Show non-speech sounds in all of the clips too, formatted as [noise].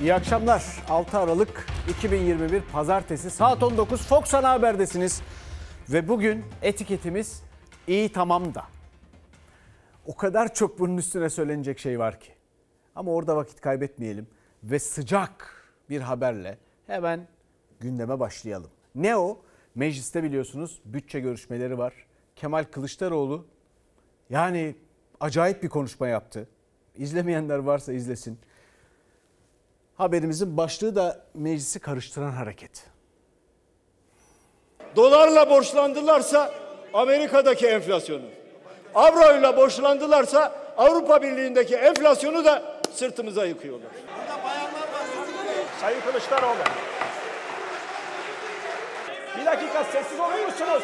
İyi akşamlar. 6 Aralık 2021 Pazartesi saat 19 Fox Ana Haber'desiniz. Ve bugün etiketimiz iyi tamam da. O kadar çok bunun üstüne söylenecek şey var ki. Ama orada vakit kaybetmeyelim ve sıcak bir haberle hemen gündeme başlayalım. Ne o? Mecliste biliyorsunuz bütçe görüşmeleri var. Kemal Kılıçdaroğlu yani acayip bir konuşma yaptı. İzlemeyenler varsa izlesin. Haberimizin başlığı da meclisi karıştıran hareket. Dolarla borçlandılarsa Amerika'daki enflasyonu, avroyla borçlandılarsa Avrupa Birliği'ndeki enflasyonu da sırtımıza yıkıyorlar. Sayın Kılıçdaroğlu. Bir dakika sessiz olur musunuz?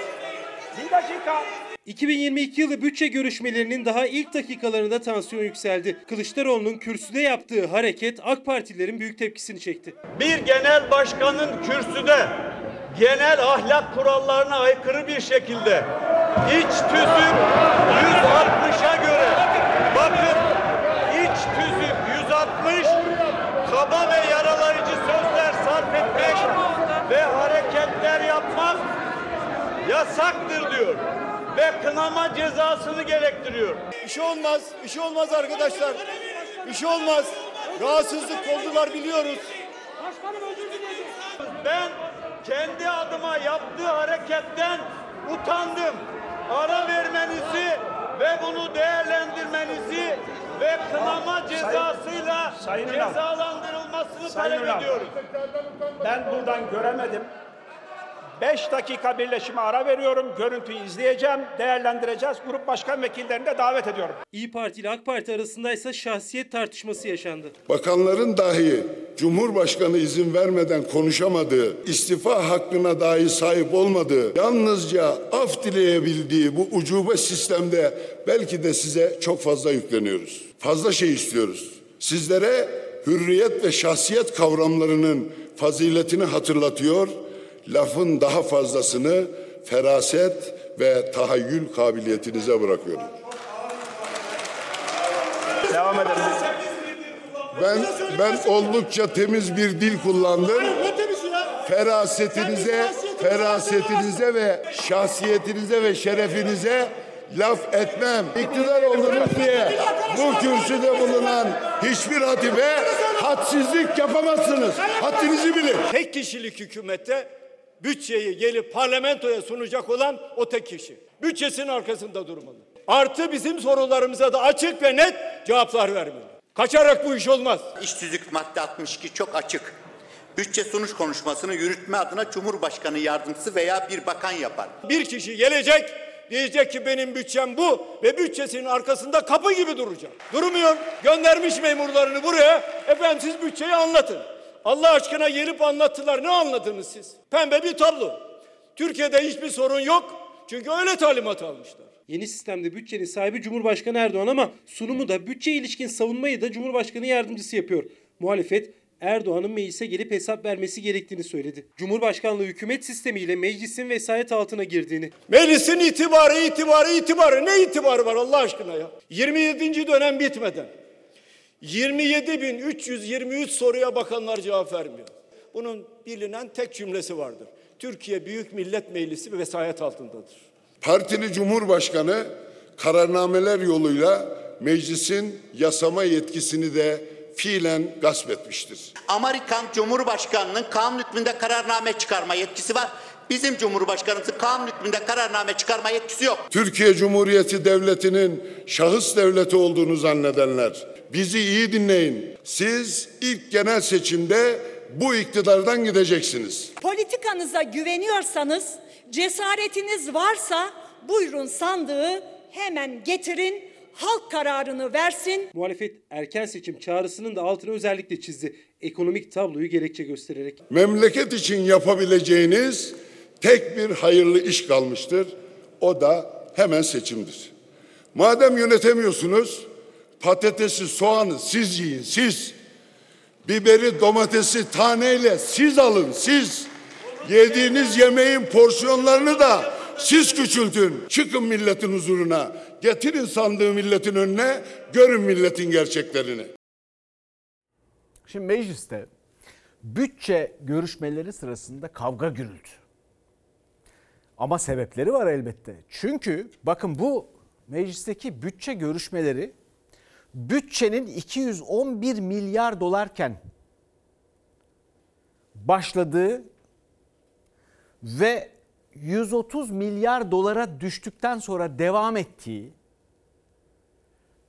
Bir dakika. 2022 yılı bütçe görüşmelerinin daha ilk dakikalarında tansiyon yükseldi. Kılıçdaroğlu'nun kürsüde yaptığı hareket AK Partililerin büyük tepkisini çekti. Bir genel başkanın kürsüde genel ahlak kurallarına aykırı bir şekilde iç tüzük 160'a göre bakın iç tüzük 160 kaba ve yaralayıcı sözler sarf etmek ve hareketler yapmak yasaktır diyor ve kınama cezasını gerektiriyor. Bir şey olmaz, bir şey olmaz arkadaşlar. Bir şey olmaz. Rahatsızlık oldular biliyoruz. Ben kendi adıma yaptığı hareketten utandım. Ara vermenizi ve bunu değerlendirmenizi ve kınama cezasıyla Sayın Ünal. cezalandırılmasını Sayın talep Ünal. ediyorum. Ben buradan göremedim. 5 dakika birleşime ara veriyorum. Görüntüyü izleyeceğim, değerlendireceğiz. Grup başkan vekillerini de davet ediyorum. İyi Parti ile AK Parti arasında ise şahsiyet tartışması yaşandı. Bakanların dahi Cumhurbaşkanı izin vermeden konuşamadığı, istifa hakkına dahi sahip olmadığı, yalnızca af dileyebildiği bu ucube sistemde belki de size çok fazla yükleniyoruz. Fazla şey istiyoruz. Sizlere hürriyet ve şahsiyet kavramlarının faziletini hatırlatıyor, lafın daha fazlasını feraset ve tahayyül kabiliyetinize bırakıyorum. Devam edelim. Ben ben oldukça temiz bir dil kullandım. Ferasetinize, ferasetinize ve şahsiyetinize ve şerefinize laf etmem. İktidar oldunuz diye bu kürsüde bulunan hiçbir hatibe hadsizlik yapamazsınız. Haddinizi bilin. tek kişilik hükümette bütçeyi gelip parlamentoya sunacak olan o tek kişi. Bütçesinin arkasında durmalı. Artı bizim sorularımıza da açık ve net cevaplar vermeli. Kaçarak bu iş olmaz. İş tüzük madde 62 çok açık. Bütçe sunuş konuşmasını yürütme adına Cumhurbaşkanı yardımcısı veya bir bakan yapar. Bir kişi gelecek diyecek ki benim bütçem bu ve bütçesinin arkasında kapı gibi duracak. Durmuyor. Göndermiş memurlarını buraya. Efendim siz bütçeyi anlatın. Allah aşkına gelip anlattılar. Ne anladınız siz? Pembe bir tablo. Türkiye'de hiçbir sorun yok. Çünkü öyle talimat almışlar. Yeni sistemde bütçenin sahibi Cumhurbaşkanı Erdoğan ama sunumu da bütçe ilişkin savunmayı da Cumhurbaşkanı yardımcısı yapıyor. Muhalefet Erdoğan'ın meclise gelip hesap vermesi gerektiğini söyledi. Cumhurbaşkanlığı hükümet sistemiyle meclisin vesayet altına girdiğini, Meclisin itibarı, itibarı, itibarı. Ne itibarı var Allah aşkına ya? 27. dönem bitmeden 27.323 soruya bakanlar cevap vermiyor. Bunun bilinen tek cümlesi vardır. Türkiye Büyük Millet Meclisi vesayet altındadır. Partili Cumhurbaşkanı kararnameler yoluyla meclisin yasama yetkisini de fiilen gasp etmiştir. Amerikan Cumhurbaşkanı'nın kanun hükmünde kararname çıkarma yetkisi var. Bizim Cumhurbaşkanımızın kanun hükmünde kararname çıkarma yetkisi yok. Türkiye Cumhuriyeti Devleti'nin şahıs devleti olduğunu zannedenler bizi iyi dinleyin. Siz ilk genel seçimde bu iktidardan gideceksiniz. Politikanıza güveniyorsanız, cesaretiniz varsa buyurun sandığı hemen getirin, halk kararını versin. muhalefet erken seçim çağrısının da altını özellikle çizdi. Ekonomik tabloyu gerekçe göstererek. Memleket için yapabileceğiniz tek bir hayırlı iş kalmıştır. O da hemen seçimdir. Madem yönetemiyorsunuz, patatesi, soğanı siz yiyin, siz. Biberi, domatesi taneyle siz alın, siz. Yediğiniz yemeğin porsiyonlarını da siz küçültün. Çıkın milletin huzuruna. Getirin sandığı milletin önüne. Görün milletin gerçeklerini. Şimdi mecliste bütçe görüşmeleri sırasında kavga gürültü. Ama sebepleri var elbette. Çünkü bakın bu meclisteki bütçe görüşmeleri bütçenin 211 milyar dolarken başladığı ve 130 milyar dolara düştükten sonra devam ettiği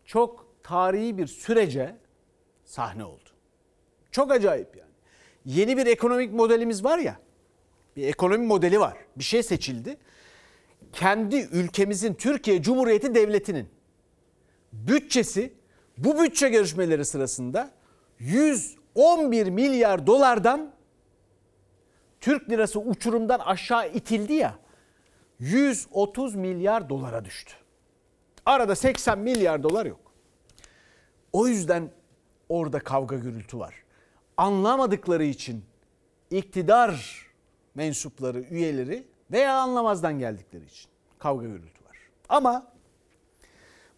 çok tarihi bir sürece sahne oldu. Çok acayip yani. Yeni bir ekonomik modelimiz var ya. Bir ekonomi modeli var. Bir şey seçildi. Kendi ülkemizin Türkiye Cumhuriyeti Devleti'nin bütçesi bu bütçe görüşmeleri sırasında 111 milyar dolardan Türk lirası uçurumdan aşağı itildi ya 130 milyar dolara düştü. Arada 80 milyar dolar yok. O yüzden orada kavga gürültü var. Anlamadıkları için iktidar mensupları, üyeleri veya anlamazdan geldikleri için kavga gürültü var. Ama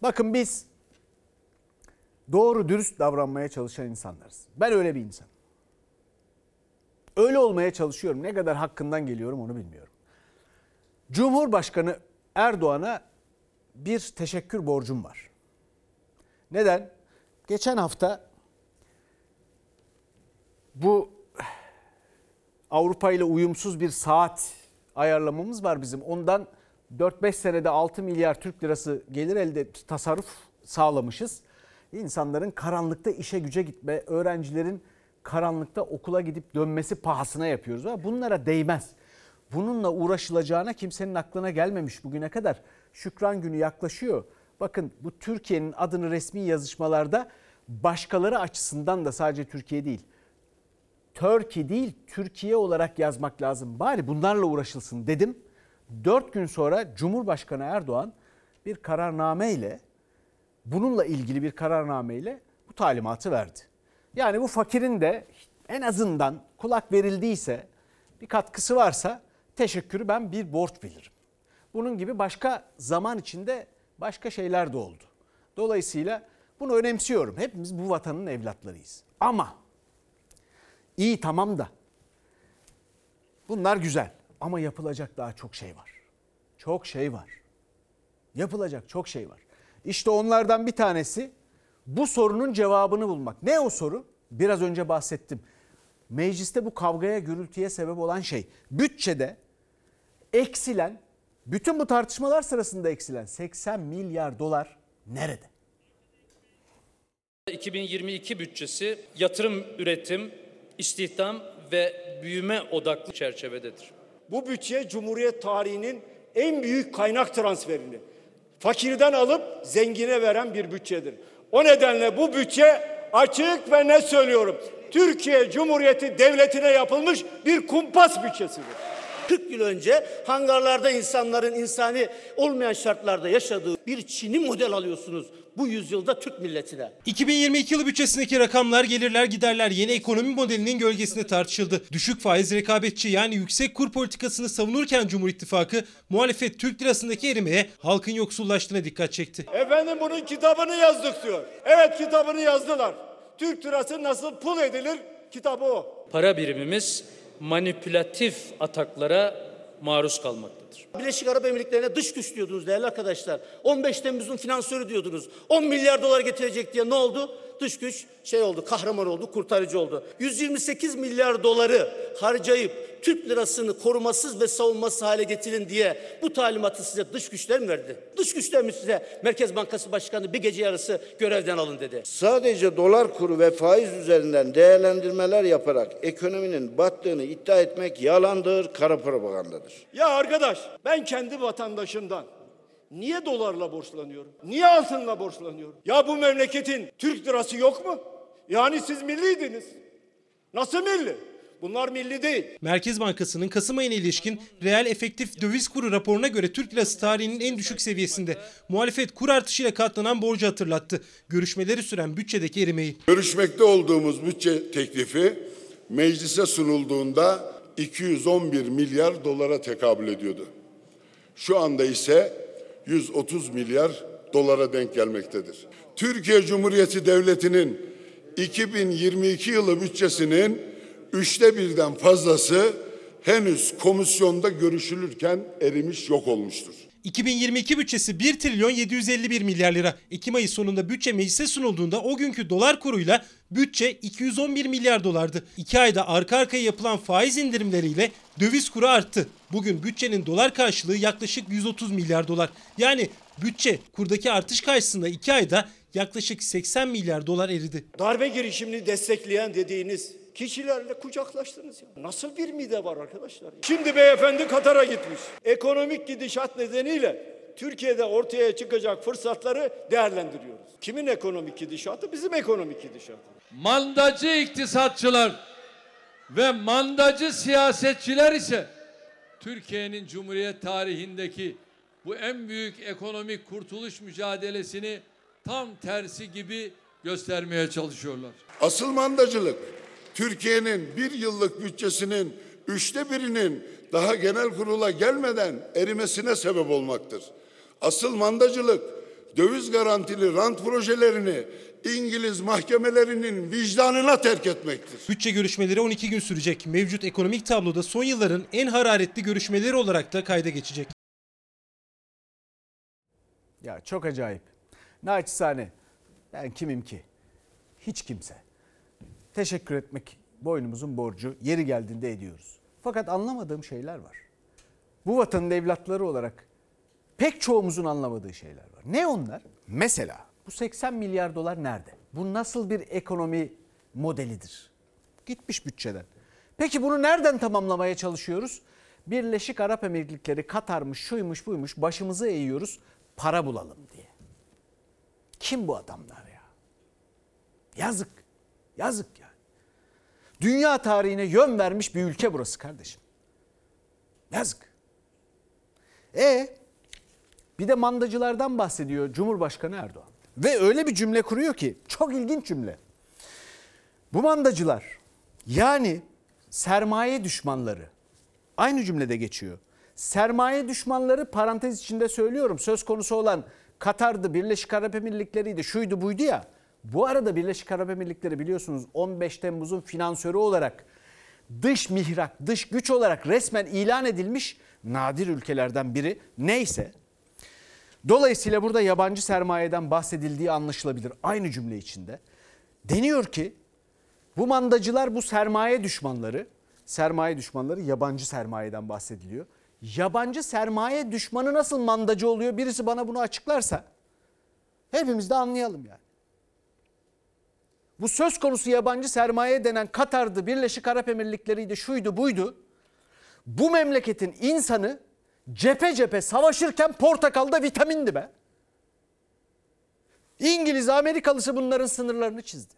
bakın biz doğru dürüst davranmaya çalışan insanlarız. Ben öyle bir insanım. Öyle olmaya çalışıyorum. Ne kadar hakkından geliyorum onu bilmiyorum. Cumhurbaşkanı Erdoğan'a bir teşekkür borcum var. Neden? Geçen hafta bu Avrupa ile uyumsuz bir saat ayarlamamız var bizim. Ondan 4-5 senede 6 milyar Türk lirası gelir elde tasarruf sağlamışız. İnsanların karanlıkta işe güce gitme, öğrencilerin karanlıkta okula gidip dönmesi pahasına yapıyoruz. Ama bunlara değmez. Bununla uğraşılacağına kimsenin aklına gelmemiş bugüne kadar. Şükran günü yaklaşıyor. Bakın bu Türkiye'nin adını resmi yazışmalarda başkaları açısından da sadece Türkiye değil. Turkey değil Türkiye olarak yazmak lazım. Bari bunlarla uğraşılsın dedim. Dört gün sonra Cumhurbaşkanı Erdoğan bir kararname ile bununla ilgili bir kararname ile bu talimatı verdi. Yani bu fakirin de en azından kulak verildiyse bir katkısı varsa teşekkürü ben bir borç bilirim. Bunun gibi başka zaman içinde başka şeyler de oldu. Dolayısıyla bunu önemsiyorum. Hepimiz bu vatanın evlatlarıyız. Ama iyi tamam da bunlar güzel ama yapılacak daha çok şey var. Çok şey var. Yapılacak çok şey var. İşte onlardan bir tanesi bu sorunun cevabını bulmak. Ne o soru? Biraz önce bahsettim. Mecliste bu kavgaya, gürültüye sebep olan şey bütçede eksilen, bütün bu tartışmalar sırasında eksilen 80 milyar dolar nerede? 2022 bütçesi yatırım, üretim, istihdam ve büyüme odaklı çerçevededir. Bu bütçe Cumhuriyet tarihinin en büyük kaynak transferini fakirden alıp zengine veren bir bütçedir. O nedenle bu bütçe açık ve net söylüyorum. Türkiye Cumhuriyeti Devleti'ne yapılmış bir kumpas bütçesidir. 40 yıl önce hangarlarda insanların insani olmayan şartlarda yaşadığı bir Çin'i model alıyorsunuz bu yüzyılda Türk milletine. 2022 yılı bütçesindeki rakamlar, gelirler, giderler yeni ekonomi modelinin gölgesinde tartışıldı. Düşük faiz rekabetçi yani yüksek kur politikasını savunurken Cumhur İttifakı muhalefet Türk lirasındaki erimeye halkın yoksullaştığına dikkat çekti. Efendim bunun kitabını yazdık diyor. Evet kitabını yazdılar. Türk lirası nasıl pul edilir kitabı o. Para birimimiz manipülatif ataklara maruz kalmaktadır. Birleşik Arap Emirlikleri'ne dış güç diyordunuz değerli arkadaşlar. 15 Temmuz'un finansörü diyordunuz. 10 milyar dolar getirecek diye ne oldu? Dış güç şey oldu, kahraman oldu, kurtarıcı oldu. 128 milyar doları harcayıp Türk lirasını korumasız ve savunmasız hale getirin diye bu talimatı size dış güçler mi verdi? Dış güçler mi size Merkez Bankası Başkanı bir gece yarısı görevden alın dedi? Sadece dolar kuru ve faiz üzerinden değerlendirmeler yaparak ekonominin battığını iddia etmek yalandır, kara propagandadır. Ya arkadaş ben kendi vatandaşımdan niye dolarla borçlanıyorum? Niye altınla borçlanıyorum? Ya bu memleketin Türk lirası yok mu? Yani siz milliydiniz. Nasıl milli? Bunlar milli değil. Merkez Bankası'nın Kasım ayına ilişkin reel efektif döviz kuru raporuna göre Türk lirası tarihinin en düşük seviyesinde. Muhalefet kur artışıyla katlanan borcu hatırlattı. Görüşmeleri süren bütçedeki erimeyi. Görüşmekte olduğumuz bütçe teklifi meclise sunulduğunda 211 milyar dolara tekabül ediyordu. Şu anda ise 130 milyar dolara denk gelmektedir. Türkiye Cumhuriyeti Devleti'nin 2022 yılı bütçesinin üçte birden fazlası henüz komisyonda görüşülürken erimiş yok olmuştur. 2022 bütçesi 1 trilyon 751 milyar lira. Ekim ayı sonunda bütçe meclise sunulduğunda o günkü dolar kuruyla bütçe 211 milyar dolardı. 2 ayda arka arkaya yapılan faiz indirimleriyle döviz kuru arttı. Bugün bütçenin dolar karşılığı yaklaşık 130 milyar dolar. Yani bütçe kurdaki artış karşısında 2 ayda yaklaşık 80 milyar dolar eridi. Darbe girişimini destekleyen dediğiniz kişilerle kucaklaştınız ya. Nasıl bir mide var arkadaşlar? Şimdi beyefendi Katar'a gitmiş. Ekonomik gidişat nedeniyle Türkiye'de ortaya çıkacak fırsatları değerlendiriyoruz. Kimin ekonomik gidişatı? Bizim ekonomik gidişatı. Mandacı iktisatçılar ve mandacı siyasetçiler ise Türkiye'nin Cumhuriyet tarihindeki bu en büyük ekonomik kurtuluş mücadelesini tam tersi gibi göstermeye çalışıyorlar. Asıl mandacılık Türkiye'nin bir yıllık bütçesinin üçte birinin daha genel kurula gelmeden erimesine sebep olmaktır. Asıl mandacılık döviz garantili rant projelerini İngiliz mahkemelerinin vicdanına terk etmektir. Bütçe görüşmeleri 12 gün sürecek. Mevcut ekonomik tabloda son yılların en hararetli görüşmeleri olarak da kayda geçecek. Ya çok acayip. Naçizane ben kimim ki? Hiç kimse. Teşekkür etmek boynumuzun borcu. Yeri geldiğinde ediyoruz. Fakat anlamadığım şeyler var. Bu vatanın evlatları olarak pek çoğumuzun anlamadığı şeyler var. Ne onlar? Mesela bu 80 milyar dolar nerede? Bu nasıl bir ekonomi modelidir? Gitmiş bütçeden. Peki bunu nereden tamamlamaya çalışıyoruz? Birleşik Arap Emirlikleri, Katar'mış, şuymuş, buymuş başımızı eğiyoruz para bulalım diye. Kim bu adamlar ya? Yazık. Yazık yani. Dünya tarihine yön vermiş bir ülke burası kardeşim. Yazık. E bir de mandacılardan bahsediyor Cumhurbaşkanı Erdoğan. Ve öyle bir cümle kuruyor ki çok ilginç cümle. Bu mandacılar yani sermaye düşmanları aynı cümlede geçiyor. Sermaye düşmanları parantez içinde söylüyorum söz konusu olan Katar'dı, Birleşik Arap Emirlikleri'ydi, şuydu buydu ya. Bu arada Birleşik Arap Emirlikleri biliyorsunuz 15 Temmuz'un finansörü olarak dış mihrak, dış güç olarak resmen ilan edilmiş nadir ülkelerden biri. Neyse. Dolayısıyla burada yabancı sermayeden bahsedildiği anlaşılabilir aynı cümle içinde. Deniyor ki bu mandacılar bu sermaye düşmanları, sermaye düşmanları yabancı sermayeden bahsediliyor. Yabancı sermaye düşmanı nasıl mandacı oluyor? Birisi bana bunu açıklarsa hepimiz de anlayalım yani. Bu söz konusu yabancı sermaye denen Katar'dı, Birleşik Arap Emirlikleri'ydi, şuydu buydu. Bu memleketin insanı cephe cephe savaşırken portakalda vitamindi be. İngiliz, Amerikalısı bunların sınırlarını çizdi.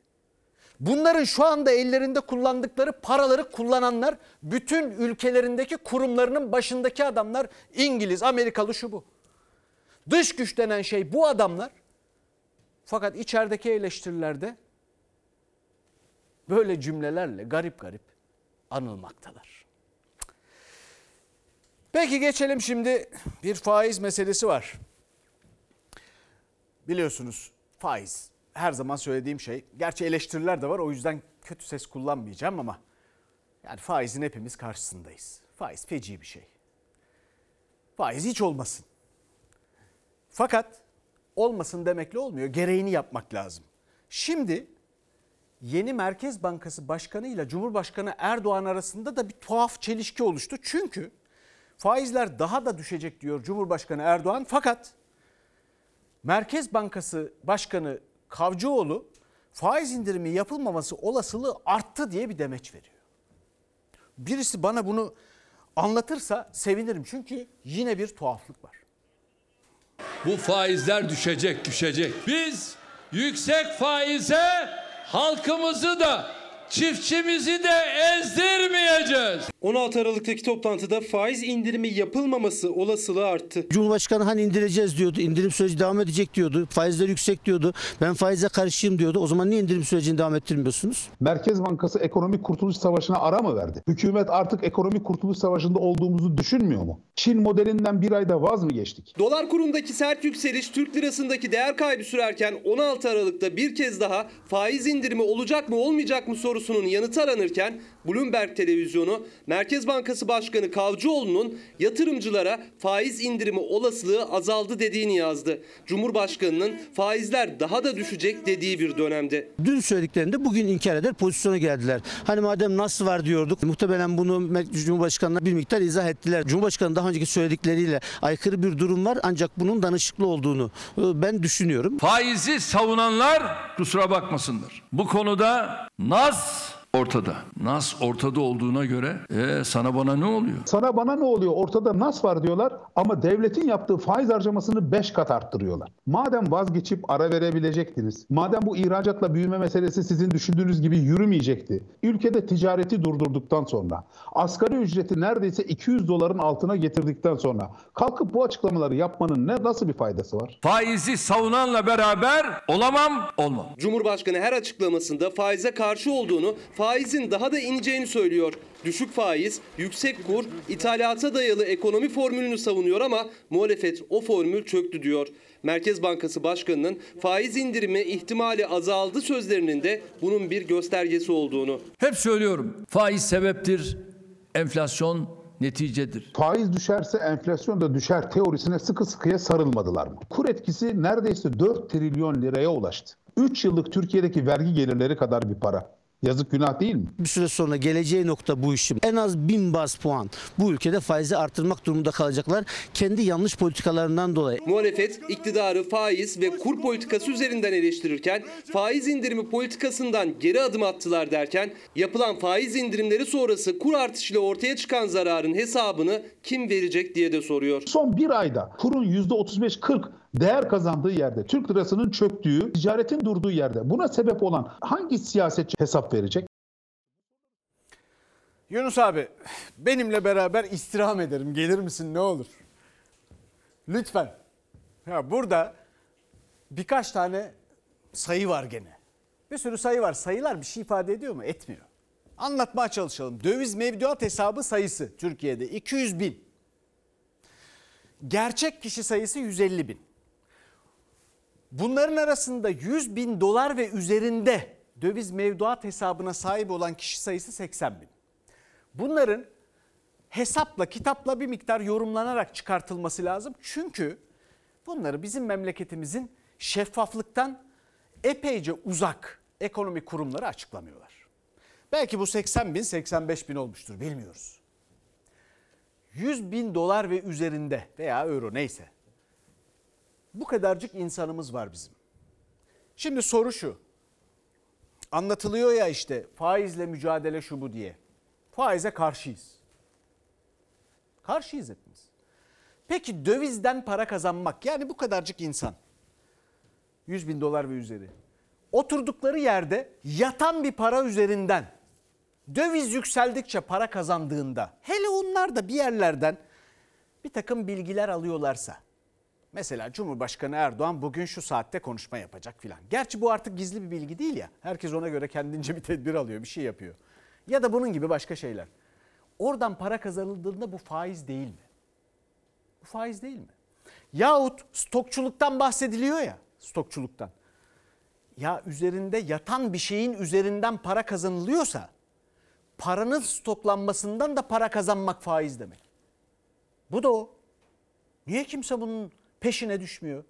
Bunların şu anda ellerinde kullandıkları paraları kullananlar bütün ülkelerindeki kurumlarının başındaki adamlar İngiliz, Amerikalı şu bu. Dış güç denen şey bu adamlar. Fakat içerideki eleştirilerde böyle cümlelerle garip garip anılmaktalar. Peki geçelim şimdi bir faiz meselesi var. Biliyorsunuz faiz her zaman söylediğim şey. Gerçi eleştiriler de var o yüzden kötü ses kullanmayacağım ama yani faizin hepimiz karşısındayız. Faiz feci bir şey. Faiz hiç olmasın. Fakat olmasın demekle olmuyor. Gereğini yapmak lazım. Şimdi yeni Merkez Bankası Başkanı ile Cumhurbaşkanı Erdoğan arasında da bir tuhaf çelişki oluştu. Çünkü faizler daha da düşecek diyor Cumhurbaşkanı Erdoğan. Fakat Merkez Bankası Başkanı Kavcıoğlu faiz indirimi yapılmaması olasılığı arttı diye bir demeç veriyor. Birisi bana bunu anlatırsa sevinirim çünkü yine bir tuhaflık var. Bu faizler düşecek, düşecek. Biz yüksek faize halkımızı da çiftçimizi de ezdirmeyeceğiz. 16 Aralık'taki toplantıda faiz indirimi yapılmaması olasılığı arttı. Cumhurbaşkanı hani indireceğiz diyordu. İndirim süreci devam edecek diyordu. Faizler yüksek diyordu. Ben faize karşıyım diyordu. O zaman niye indirim sürecini devam ettirmiyorsunuz? Merkez Bankası ekonomik kurtuluş savaşına ara mı verdi? Hükümet artık ekonomik kurtuluş savaşında olduğumuzu düşünmüyor mu? Çin modelinden bir ayda vaz mı geçtik? Dolar kurundaki sert yükseliş Türk lirasındaki değer kaybı sürerken 16 Aralık'ta bir kez daha faiz indirimi olacak mı olmayacak mı sorusunun yanıtı aranırken Bloomberg televizyonu Merkez Bankası Başkanı Kavcıoğlu'nun yatırımcılara faiz indirimi olasılığı azaldı dediğini yazdı. Cumhurbaşkanının faizler daha da düşecek dediği bir dönemde. Dün söylediklerinde bugün inkar eder pozisyona geldiler. Hani madem nasıl var diyorduk. Muhtemelen bunu Cumhurbaşkanı'na bir miktar izah ettiler. Cumhurbaşkanı daha önceki söyledikleriyle aykırı bir durum var ancak bunun danışıklı olduğunu e, ben düşünüyorum. Faizi savunanlar kusura bakmasınlar. Bu konuda naz ortada. Naz ortada olduğuna göre e, sana bana ne oluyor? Sana bana ne oluyor? Ortada nas var diyorlar ama devletin yaptığı faiz harcamasını 5 kat arttırıyorlar. Madem vazgeçip ara verebilecektiniz, madem bu ihracatla büyüme meselesi sizin düşündüğünüz gibi yürümeyecekti, ülkede ticareti durdurduktan sonra, asgari ücreti neredeyse 200 doların altına getirdikten sonra kalkıp bu açıklamaları yapmanın ne nasıl bir faydası var? Faizi savunanla beraber olamam, olmam. Cumhurbaşkanı her açıklamasında faize karşı olduğunu, faizin daha da ineceğini söylüyor. Düşük faiz, yüksek kur, ithalata dayalı ekonomi formülünü savunuyor ama muhalefet o formül çöktü diyor. Merkez Bankası Başkanı'nın faiz indirimi ihtimali azaldı sözlerinin de bunun bir göstergesi olduğunu. Hep söylüyorum. Faiz sebeptir, enflasyon neticedir. Faiz düşerse enflasyon da düşer teorisine sıkı sıkıya sarılmadılar mı? Kur etkisi neredeyse 4 trilyon liraya ulaştı. 3 yıllık Türkiye'deki vergi gelirleri kadar bir para. Yazık günah değil mi? Bir süre sonra geleceği nokta bu işim. En az bin baz puan bu ülkede faizi artırmak durumunda kalacaklar. Kendi yanlış politikalarından dolayı. Muhalefet iktidarı faiz ve kur politikası üzerinden eleştirirken faiz indirimi politikasından geri adım attılar derken yapılan faiz indirimleri sonrası kur artışıyla ortaya çıkan zararın hesabını kim verecek diye de soruyor. Son bir ayda kurun %35-40 değer kazandığı yerde, Türk lirasının çöktüğü, ticaretin durduğu yerde buna sebep olan hangi siyasetçi hesap verecek? Yunus abi benimle beraber istirham ederim. Gelir misin ne olur? Lütfen. Ya burada birkaç tane sayı var gene. Bir sürü sayı var. Sayılar bir şey ifade ediyor mu? Etmiyor. Anlatmaya çalışalım. Döviz mevduat hesabı sayısı Türkiye'de 200 bin. Gerçek kişi sayısı 150 bin. Bunların arasında 100 bin dolar ve üzerinde döviz mevduat hesabına sahip olan kişi sayısı 80 bin. Bunların hesapla, kitapla bir miktar yorumlanarak çıkartılması lazım. Çünkü bunları bizim memleketimizin şeffaflıktan epeyce uzak ekonomik kurumları açıklamıyorlar. Belki bu 80 bin, 85 bin olmuştur bilmiyoruz. 100 bin dolar ve üzerinde veya euro neyse. Bu kadarcık insanımız var bizim. Şimdi soru şu. Anlatılıyor ya işte faizle mücadele şu bu diye. Faize karşıyız. Karşıyız hepimiz. Peki dövizden para kazanmak yani bu kadarcık insan 100 bin dolar ve üzeri oturdukları yerde yatan bir para üzerinden döviz yükseldikçe para kazandığında hele onlar da bir yerlerden bir takım bilgiler alıyorlarsa mesela Cumhurbaşkanı Erdoğan bugün şu saatte konuşma yapacak filan. Gerçi bu artık gizli bir bilgi değil ya. Herkes ona göre kendince bir tedbir alıyor, bir şey yapıyor. Ya da bunun gibi başka şeyler. Oradan para kazanıldığında bu faiz değil mi? Bu faiz değil mi? Yahut stokçuluktan bahsediliyor ya, stokçuluktan. Ya üzerinde yatan bir şeyin üzerinden para kazanılıyorsa paranın stoklanmasından da para kazanmak faiz demek. Bu da o. Niye kimse bunun peşine düşmüyor?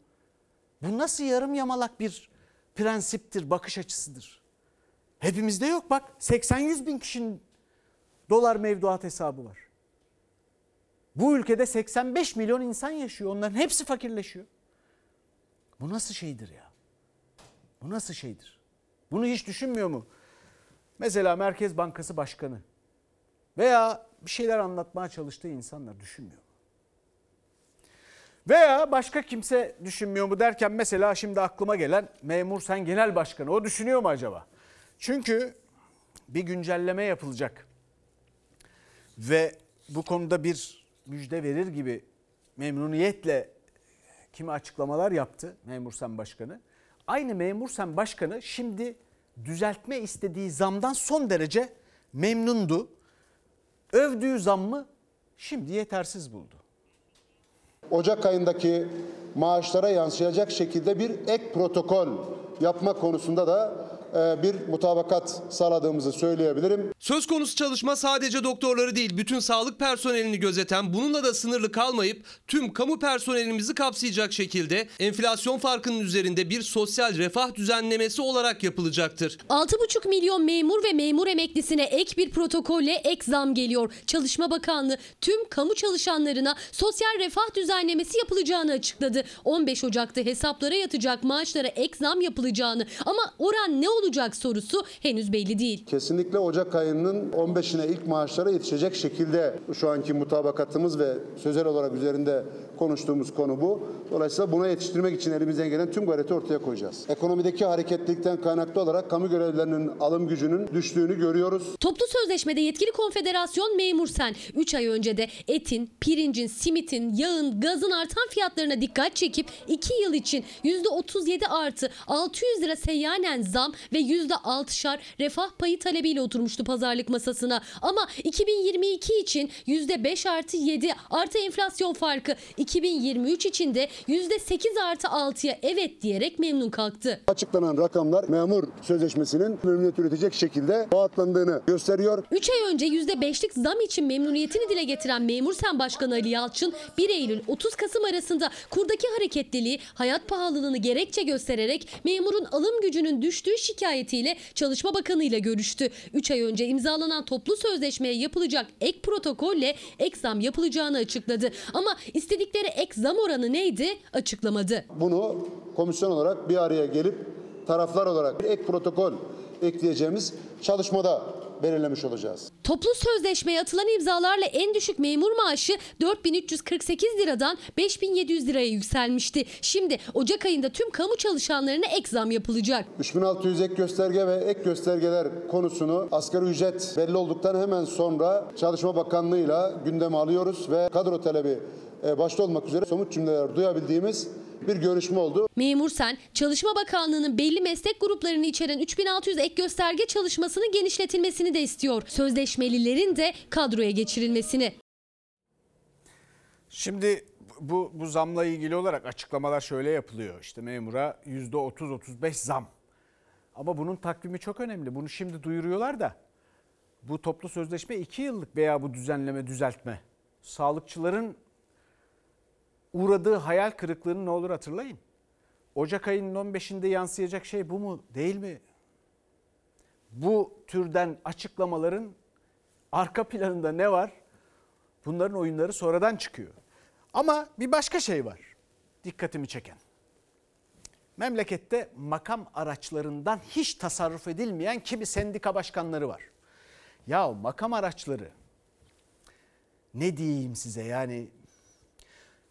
Bu nasıl yarım yamalak bir prensiptir, bakış açısıdır? Hepimizde yok bak 80-100 bin kişinin dolar mevduat hesabı var. Bu ülkede 85 milyon insan yaşıyor. Onların hepsi fakirleşiyor. Bu nasıl şeydir ya? Bu nasıl şeydir? Bunu hiç düşünmüyor mu? Mesela Merkez Bankası Başkanı veya bir şeyler anlatmaya çalıştığı insanlar düşünmüyor? Veya başka kimse düşünmüyor mu derken mesela şimdi aklıma gelen Memur Sen Genel Başkanı o düşünüyor mu acaba? Çünkü bir güncelleme yapılacak. Ve bu konuda bir müjde verir gibi memnuniyetle kimi açıklamalar yaptı Memur Sen Başkanı. Aynı Memur Sen Başkanı şimdi düzeltme istediği zamdan son derece memnundu. Övdüğü zammı şimdi yetersiz buldu. Ocak ayındaki maaşlara yansıyacak şekilde bir ek protokol yapma konusunda da bir mutabakat sağladığımızı söyleyebilirim. Söz konusu çalışma sadece doktorları değil bütün sağlık personelini gözeten bununla da sınırlı kalmayıp tüm kamu personelimizi kapsayacak şekilde enflasyon farkının üzerinde bir sosyal refah düzenlemesi olarak yapılacaktır. 6,5 milyon memur ve memur emeklisine ek bir protokolle ek zam geliyor. Çalışma Bakanlığı tüm kamu çalışanlarına sosyal refah düzenlemesi yapılacağını açıkladı. 15 Ocak'ta hesaplara yatacak maaşlara ek zam yapılacağını ama oran ne olacak sorusu henüz belli değil. Kesinlikle Ocak ayının 15'ine ilk maaşlara yetişecek şekilde şu anki mutabakatımız ve sözel olarak üzerinde konuştuğumuz konu bu. Dolayısıyla buna yetiştirmek için elimizden gelen tüm gayreti ortaya koyacağız. Ekonomideki hareketlilikten kaynaklı olarak kamu görevlilerinin alım gücünün düştüğünü görüyoruz. Toplu sözleşmede yetkili konfederasyon memur sen 3 ay önce de etin, pirincin, simitin, yağın, gazın artan fiyatlarına dikkat çekip 2 yıl için %37 artı 600 lira seyyanen zam ve %6'şar refah payı talebiyle oturmuştu pazarlık masasına. Ama 2022 için %5 artı 7 artı enflasyon farkı 2023 için de %8 artı 6'ya evet diyerek memnun kalktı. Açıklanan rakamlar memur sözleşmesinin memnuniyet üretecek şekilde vaatlandığını gösteriyor. 3 ay önce %5'lik zam için memnuniyetini dile getiren Memur Sen Başkanı Ali Yalçın 1 Eylül 30 Kasım arasında kurdaki hareketliliği hayat pahalılığını gerekçe göstererek memurun alım gücünün düştüğü şikayetiyle Çalışma Bakanı ile görüştü. 3 ay önce imzalanan toplu sözleşmeye yapılacak ek protokolle ek zam yapılacağını açıkladı. Ama istedikleri ek zam oranı neydi açıklamadı. Bunu komisyon olarak bir araya gelip taraflar olarak ek protokol ekleyeceğimiz çalışmada belirlemiş olacağız. Toplu sözleşmeye atılan imzalarla en düşük memur maaşı 4348 liradan 5700 liraya yükselmişti. Şimdi Ocak ayında tüm kamu çalışanlarına ek zam yapılacak. 3600 ek gösterge ve ek göstergeler konusunu asgari ücret belli olduktan hemen sonra Çalışma Bakanlığı'yla gündeme alıyoruz ve kadro talebi e, başta olmak üzere somut cümleler duyabildiğimiz bir görüşme oldu. Memur Sen, Çalışma Bakanlığı'nın belli meslek gruplarını içeren 3600 ek gösterge çalışmasının genişletilmesini de istiyor. Sözleşmelilerin de kadroya geçirilmesini. Şimdi bu, bu zamla ilgili olarak açıklamalar şöyle yapılıyor. İşte memura %30-35 zam. Ama bunun takvimi çok önemli. Bunu şimdi duyuruyorlar da bu toplu sözleşme 2 yıllık veya bu düzenleme düzeltme. Sağlıkçıların uğradığı hayal kırıklığını ne olur hatırlayın. Ocak ayının 15'inde yansıyacak şey bu mu değil mi? Bu türden açıklamaların arka planında ne var? Bunların oyunları sonradan çıkıyor. Ama bir başka şey var. Dikkatimi çeken. Memlekette makam araçlarından hiç tasarruf edilmeyen kimi sendika başkanları var. Ya makam araçları ne diyeyim size yani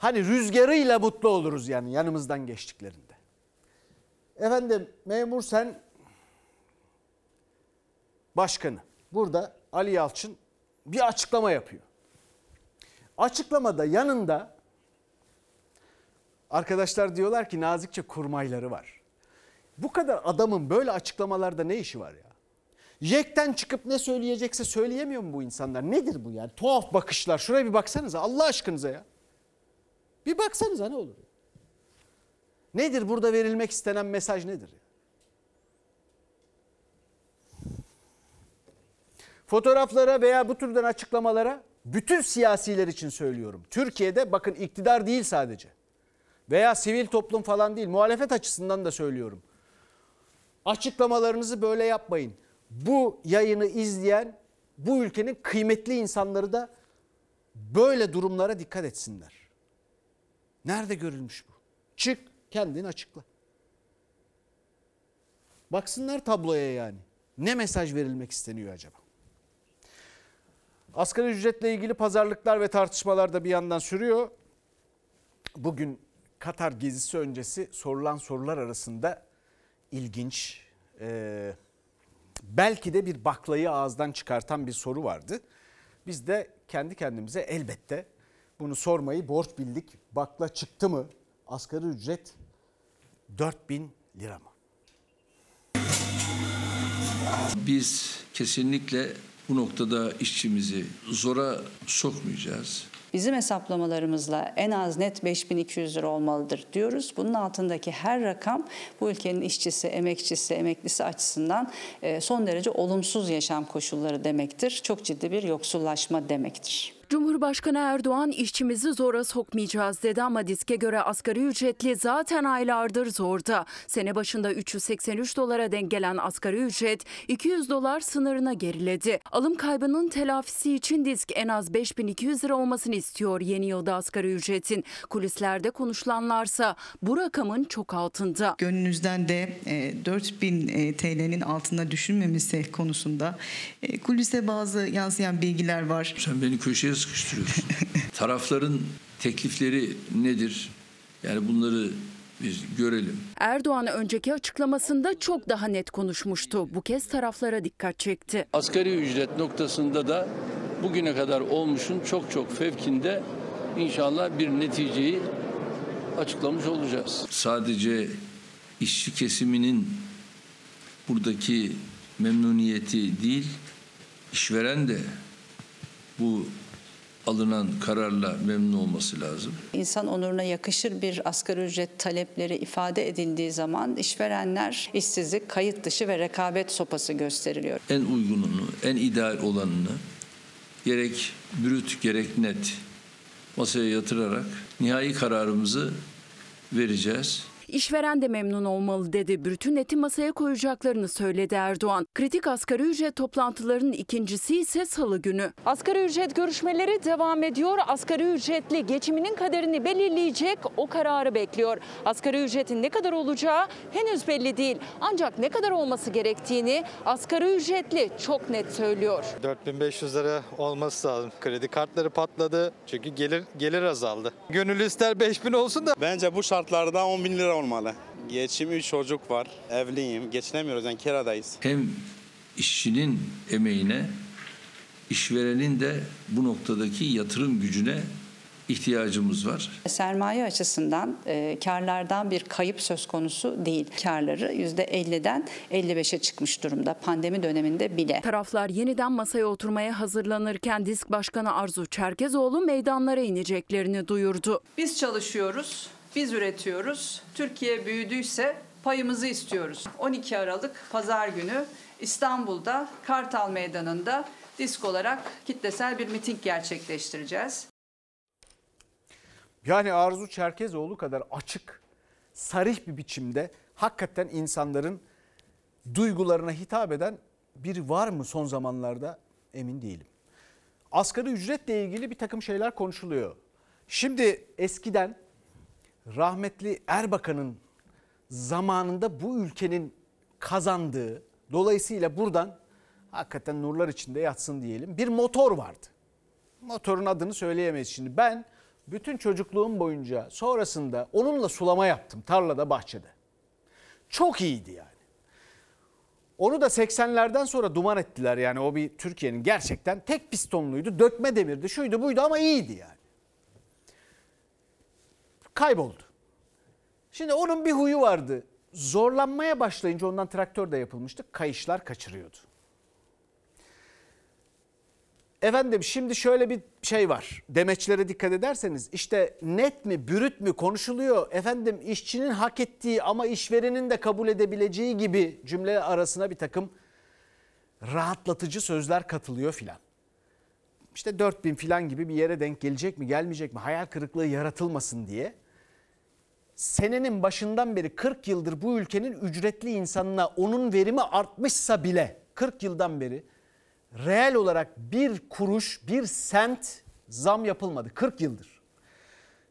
hani rüzgarıyla mutlu oluruz yani yanımızdan geçtiklerinde. Efendim memur sen başkanı burada Ali Yalçın bir açıklama yapıyor. Açıklamada yanında arkadaşlar diyorlar ki nazikçe kurmayları var. Bu kadar adamın böyle açıklamalarda ne işi var ya? Yekten çıkıp ne söyleyecekse söyleyemiyor mu bu insanlar? Nedir bu yani? Tuhaf bakışlar. Şuraya bir baksanıza Allah aşkınıza ya. Bir baksanıza ne olur? Nedir burada verilmek istenen mesaj nedir? Fotoğraflara veya bu türden açıklamalara bütün siyasiler için söylüyorum. Türkiye'de bakın iktidar değil sadece. Veya sivil toplum falan değil. Muhalefet açısından da söylüyorum. Açıklamalarınızı böyle yapmayın. Bu yayını izleyen bu ülkenin kıymetli insanları da böyle durumlara dikkat etsinler. Nerede görülmüş bu? Çık kendin açıkla. Baksınlar tabloya yani. Ne mesaj verilmek isteniyor acaba? Asgari ücretle ilgili pazarlıklar ve tartışmalar da bir yandan sürüyor. Bugün Katar gezisi öncesi sorulan sorular arasında ilginç, e, belki de bir baklayı ağızdan çıkartan bir soru vardı. Biz de kendi kendimize elbette bunu sormayı borç bildik. Bakla çıktı mı? Asgari ücret 4000 lira mı? Biz kesinlikle bu noktada işçimizi zora sokmayacağız. Bizim hesaplamalarımızla en az net 5200 lira olmalıdır diyoruz. Bunun altındaki her rakam bu ülkenin işçisi, emekçisi, emeklisi açısından e, son derece olumsuz yaşam koşulları demektir. Çok ciddi bir yoksullaşma demektir. Cumhurbaşkanı Erdoğan işçimizi zora sokmayacağız dedi ama diske göre asgari ücretli zaten aylardır zorda. Sene başında 383 dolara denk gelen asgari ücret 200 dolar sınırına geriledi. Alım kaybının telafisi için disk en az 5200 lira olmasını istiyor yeni yılda asgari ücretin. Kulislerde konuşulanlarsa bu rakamın çok altında. Gönlünüzden de e, 4000 e, TL'nin altına düşünmemesi konusunda e, kulise bazı yansıyan bilgiler var. Sen beni köşeye sıkıştırıyorsun. [laughs] Tarafların teklifleri nedir? Yani bunları biz görelim. Erdoğan önceki açıklamasında çok daha net konuşmuştu. Bu kez taraflara dikkat çekti. Asgari ücret noktasında da bugüne kadar olmuşun çok çok fevkinde inşallah bir neticeyi açıklamış olacağız. Sadece işçi kesiminin buradaki memnuniyeti değil, işveren de bu alınan kararla memnun olması lazım. İnsan onuruna yakışır bir asgari ücret talepleri ifade edildiği zaman işverenler işsizlik, kayıt dışı ve rekabet sopası gösteriliyor. En uygununu, en ideal olanını gerek brüt gerek net masaya yatırarak nihai kararımızı vereceğiz. İşveren de memnun olmalı dedi. Bütün eti masaya koyacaklarını söyledi Erdoğan. Kritik asgari ücret toplantılarının ikincisi ise salı günü. Asgari ücret görüşmeleri devam ediyor. Asgari ücretli geçiminin kaderini belirleyecek o kararı bekliyor. Asgari ücretin ne kadar olacağı henüz belli değil. Ancak ne kadar olması gerektiğini asgari ücretli çok net söylüyor. 4500 lira olması lazım. Kredi kartları patladı çünkü gelir gelir azaldı. Gönül ister 5000 olsun da. Bence bu şartlarda 10 bin lira olmalı. Geçim 3 çocuk var. Evliyim. Geçinemiyoruz yani kiradayız. Hem işçinin emeğine, işverenin de bu noktadaki yatırım gücüne ihtiyacımız var. Sermaye açısından e, karlardan bir kayıp söz konusu değil. Karları %50'den 55'e çıkmış durumda pandemi döneminde bile. Taraflar yeniden masaya oturmaya hazırlanırken Disk Başkanı Arzu Çerkezoğlu meydanlara ineceklerini duyurdu. Biz çalışıyoruz, biz üretiyoruz. Türkiye büyüdüyse payımızı istiyoruz. 12 Aralık Pazar günü İstanbul'da Kartal Meydanı'nda disk olarak kitlesel bir miting gerçekleştireceğiz. Yani Arzu Çerkezoğlu kadar açık, sarih bir biçimde hakikaten insanların duygularına hitap eden biri var mı son zamanlarda emin değilim. Asgari ücretle ilgili bir takım şeyler konuşuluyor. Şimdi eskiden rahmetli Erbakan'ın zamanında bu ülkenin kazandığı dolayısıyla buradan hakikaten nurlar içinde yatsın diyelim bir motor vardı. Motorun adını söyleyemeyiz şimdi. Ben bütün çocukluğum boyunca sonrasında onunla sulama yaptım tarlada bahçede. Çok iyiydi yani. Onu da 80'lerden sonra duman ettiler yani o bir Türkiye'nin gerçekten tek pistonluydu. Dökme demirdi şuydu buydu ama iyiydi yani. Kayboldu. Şimdi onun bir huyu vardı. Zorlanmaya başlayınca ondan traktör de yapılmıştı. Kayışlar kaçırıyordu. Efendim şimdi şöyle bir şey var. Demeçlere dikkat ederseniz işte net mi bürüt mü konuşuluyor. Efendim işçinin hak ettiği ama işverenin de kabul edebileceği gibi cümle arasına bir takım rahatlatıcı sözler katılıyor filan. İşte 4000 filan gibi bir yere denk gelecek mi gelmeyecek mi hayal kırıklığı yaratılmasın diye. Senenin başından beri 40 yıldır bu ülkenin ücretli insanına onun verimi artmışsa bile 40 yıldan beri reel olarak bir kuruş, bir sent zam yapılmadı 40 yıldır.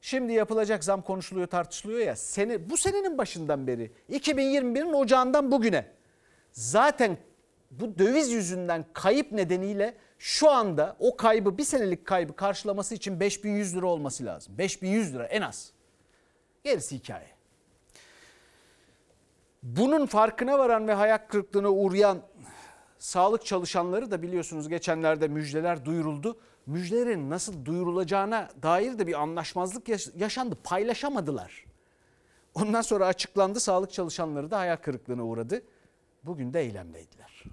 Şimdi yapılacak zam konuşuluyor, tartışılıyor ya. Sene, bu senenin başından beri 2021'in ocağından bugüne zaten bu döviz yüzünden kayıp nedeniyle şu anda o kaybı bir senelik kaybı karşılaması için 5100 lira olması lazım. 5100 lira en az. Gerisi hikaye. Bunun farkına varan ve hayal kırıklığına uğrayan sağlık çalışanları da biliyorsunuz geçenlerde müjdeler duyuruldu. Müjdelerin nasıl duyurulacağına dair de bir anlaşmazlık yaş- yaşandı. Paylaşamadılar. Ondan sonra açıklandı. Sağlık çalışanları da hayal kırıklığına uğradı. Bugün de eylemdeydiler.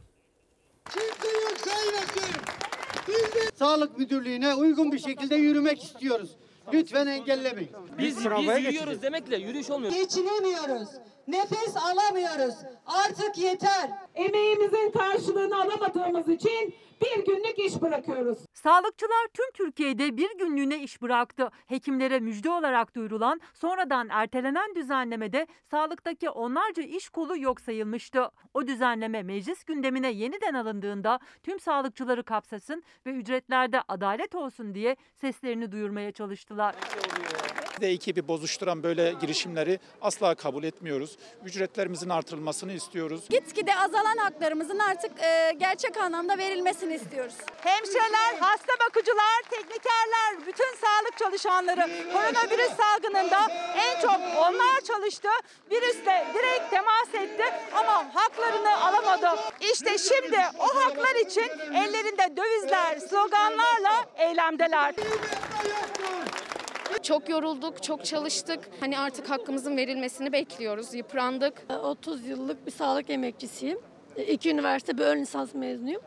Sağlık Müdürlüğü'ne uygun bir şekilde yürümek istiyoruz. Lütfen engellemeyin. Biz, biz yürüyoruz demekle yürüyüş olmuyor. Geçinemiyoruz. Nefes alamıyoruz. Artık yeter. Emeğimizin karşılığını alamadığımız için bir günlük iş bırakıyoruz. Sağlıkçılar tüm Türkiye'de bir günlüğüne iş bıraktı. Hekimlere müjde olarak duyurulan sonradan ertelenen düzenlemede sağlıktaki onlarca iş kolu yok sayılmıştı. O düzenleme meclis gündemine yeniden alındığında tüm sağlıkçıları kapsasın ve ücretlerde adalet olsun diye seslerini duyurmaya çalıştılar. De ekibi bozuşturan böyle girişimleri asla kabul etmiyoruz. Ücretlerimizin artırılmasını istiyoruz. Gitgide azalan haklarımızın artık e, gerçek anlamda verilmesini istiyoruz. Hemşireler, hasta bakıcılar, teknikerler, bütün sağlık çalışanları koronavirüs salgınında en çok onlar çalıştı. Virüsle direkt temas etti ama haklarını alamadı. İşte şimdi o haklar için ellerinde dövizler, sloganlarla eylemdeler. Çok yorulduk, çok çalıştık. Hani artık hakkımızın verilmesini bekliyoruz. Yıprandık. 30 yıllık bir sağlık emekçisiyim. İki üniversite bir ön lisans mezunuyum.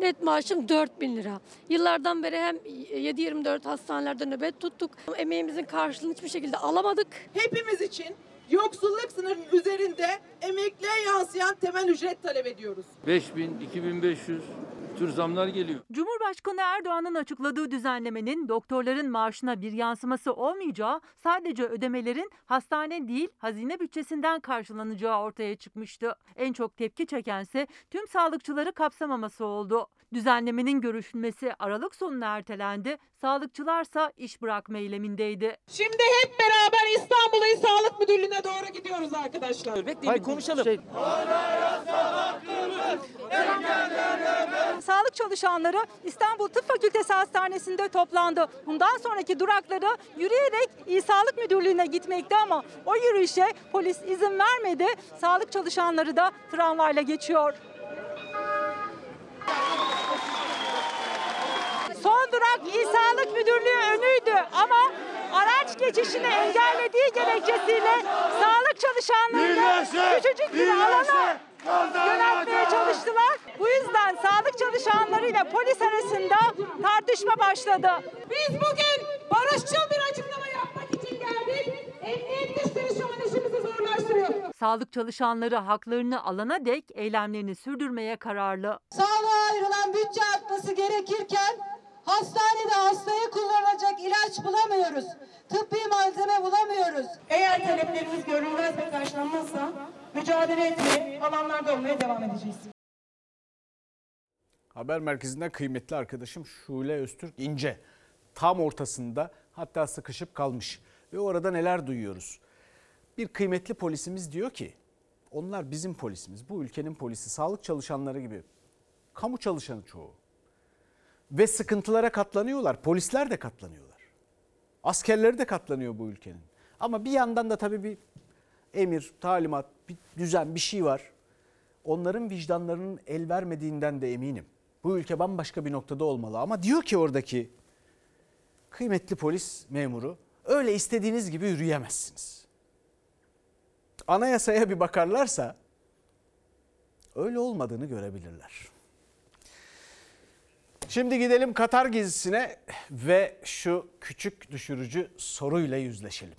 Net maaşım 4 bin lira. Yıllardan beri hem 7-24 hastanelerde nöbet tuttuk. Emeğimizin karşılığını hiçbir şekilde alamadık. Hepimiz için yoksulluk sınırının üzerinde emekliye yansıyan temel ücret talep ediyoruz. 5000, 2500 tür zamlar geliyor. Cumhurbaşkanı Erdoğan'ın açıkladığı düzenlemenin doktorların maaşına bir yansıması olmayacağı, sadece ödemelerin hastane değil hazine bütçesinden karşılanacağı ortaya çıkmıştı. En çok tepki çekense tüm sağlıkçıları kapsamaması oldu. Düzenlemenin görüşülmesi Aralık sonuna ertelendi. Sağlıkçılarsa iş bırakma eylemindeydi. Şimdi hep beraber İstanbul İl Sağlık Müdürlüğü'ne doğru gidiyoruz arkadaşlar. Bekleyin bir konuşalım. Sağlık çalışanları İstanbul Tıp Fakültesi Hastanesi'nde toplandı. Bundan sonraki durakları yürüyerek İl Sağlık Müdürlüğü'ne gitmekti ama o yürüyüşe polis izin vermedi. Sağlık çalışanları da tramvayla geçiyor. Son durak İl Sağlık Müdürlüğü önüydü ama araç geçişini engellediği gerekçesiyle sağlık çalışanlarını küçücük bir alana yöneltmeye çalıştılar. Bu yüzden sağlık çalışanlarıyla polis arasında tartışma başladı. Biz bugün barışçıl bir açıklama yapmak için geldik. Emniyet güçleri şu an işimizi zorlaştırıyor. Sağlık çalışanları haklarını alana dek eylemlerini sürdürmeye kararlı. Sağlığa ayrılan bütçe artması gerekirken hastanede hastaya kullanılacak ilaç bulamıyoruz. Tıbbi malzeme bulamıyoruz. Eğer taleplerimiz görülmez ve karşılanmazsa mücadele etmeye, alanlarda olmaya devam edeceğiz. Haber merkezinden kıymetli arkadaşım Şule Öztürk İnce tam ortasında hatta sıkışıp kalmış ve orada neler duyuyoruz. Bir kıymetli polisimiz diyor ki onlar bizim polisimiz. Bu ülkenin polisi. Sağlık çalışanları gibi. Kamu çalışanı çoğu. Ve sıkıntılara katlanıyorlar. Polisler de katlanıyorlar. Askerleri de katlanıyor bu ülkenin. Ama bir yandan da tabii bir emir talimat bir düzen bir şey var. Onların vicdanlarının el vermediğinden de eminim. Bu ülke bambaşka bir noktada olmalı. Ama diyor ki oradaki kıymetli polis memuru öyle istediğiniz gibi yürüyemezsiniz. Anayasaya bir bakarlarsa öyle olmadığını görebilirler. Şimdi gidelim Katar gezisine ve şu küçük düşürücü soruyla yüzleşelim.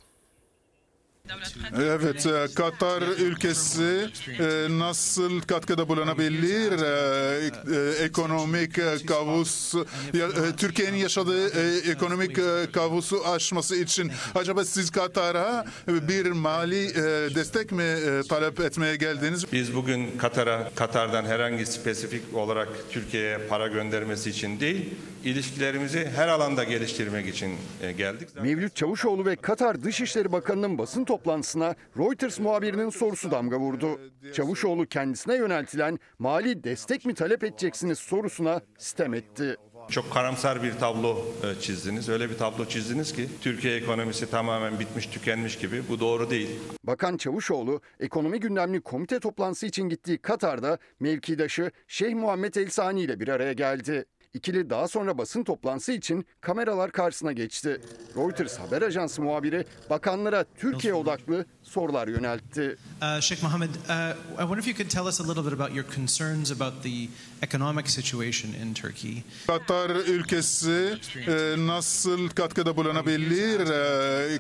Evet, e, Katar ülkesi e, nasıl katkıda bulunabilir e, ekonomik kavus, Türkiye'nin yaşadığı ekonomik kavusu aşması için acaba siz Katar'a bir mali destek mi talep etmeye geldiniz? Biz bugün Katar'a, Katar'dan herhangi spesifik olarak Türkiye'ye para göndermesi için değil, ilişkilerimizi her alanda geliştirmek için e, geldik. Mevlüt Çavuşoğlu ve Katar Dışişleri Bakanı'nın basın toplantısına Reuters muhabirinin sorusu damga vurdu. Çavuşoğlu kendisine yöneltilen mali destek mi talep edeceksiniz sorusuna sitem etti. Çok karamsar bir tablo e, çizdiniz. Öyle bir tablo çizdiniz ki Türkiye ekonomisi tamamen bitmiş, tükenmiş gibi. Bu doğru değil. Bakan Çavuşoğlu ekonomi gündemli komite toplantısı için gittiği Katar'da mevkidaşı Şeyh Muhammed El Sani ile bir araya geldi. İkili daha sonra basın toplantısı için kameralar karşısına geçti. Reuters haber ajansı muhabiri bakanlara Türkiye odaklı sorular yöneltti. Uh, Sheikh Mohammed, uh, I wonder if you could tell us a little bit about your concerns about the economic situation in Turkey. Katar ülkesi e, nasıl katkıda bulunabilir? E,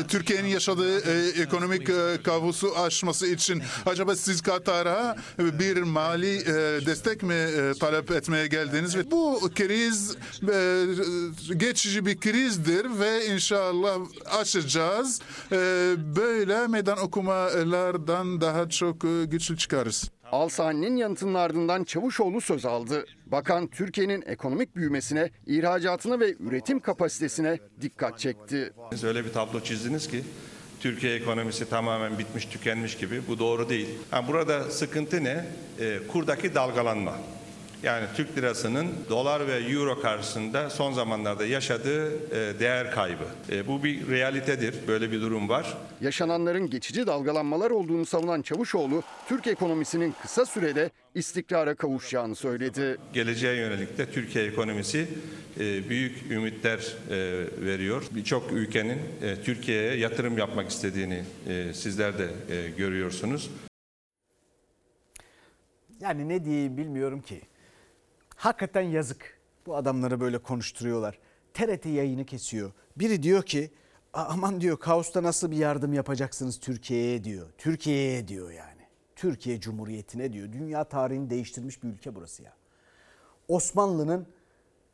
e, Türkiye'nin yaşadığı e, ekonomik e, kabusu aşması için acaba siz Katar'a bir mali e, destek mi e, talep etmeye geldiniz? Ve bu kriz e, geçici bir krizdir ve inşallah aşacağız. E, Böyle meydan okumalardan daha çok e, güçlü çıkarız. Alsani'nin yanıtının ardından Çavuşoğlu söz aldı. Bakan Türkiye'nin ekonomik büyümesine, ihracatına ve üretim kapasitesine dikkat çekti. Siz öyle bir tablo çizdiniz ki Türkiye ekonomisi tamamen bitmiş, tükenmiş gibi. Bu doğru değil. Ha, burada sıkıntı ne? E, kurdaki dalgalanma. Yani Türk lirasının dolar ve euro karşısında son zamanlarda yaşadığı e, değer kaybı. E, bu bir realitedir. Böyle bir durum var. Yaşananların geçici dalgalanmalar olduğunu savunan Çavuşoğlu, Türk ekonomisinin kısa sürede istikrara kavuşacağını söyledi. Geleceğe yönelik de Türkiye ekonomisi e, büyük ümitler veriyor. Birçok ülkenin Türkiye'ye yatırım yapmak istediğini sizler de görüyorsunuz. Yani ne diyeyim bilmiyorum ki. Hakikaten yazık. Bu adamları böyle konuşturuyorlar. TRT yayını kesiyor. Biri diyor ki "A- aman diyor kaosta nasıl bir yardım yapacaksınız Türkiye'ye diyor. Türkiye'ye diyor yani. Türkiye Cumhuriyeti'ne diyor. Dünya tarihini değiştirmiş bir ülke burası ya. Osmanlı'nın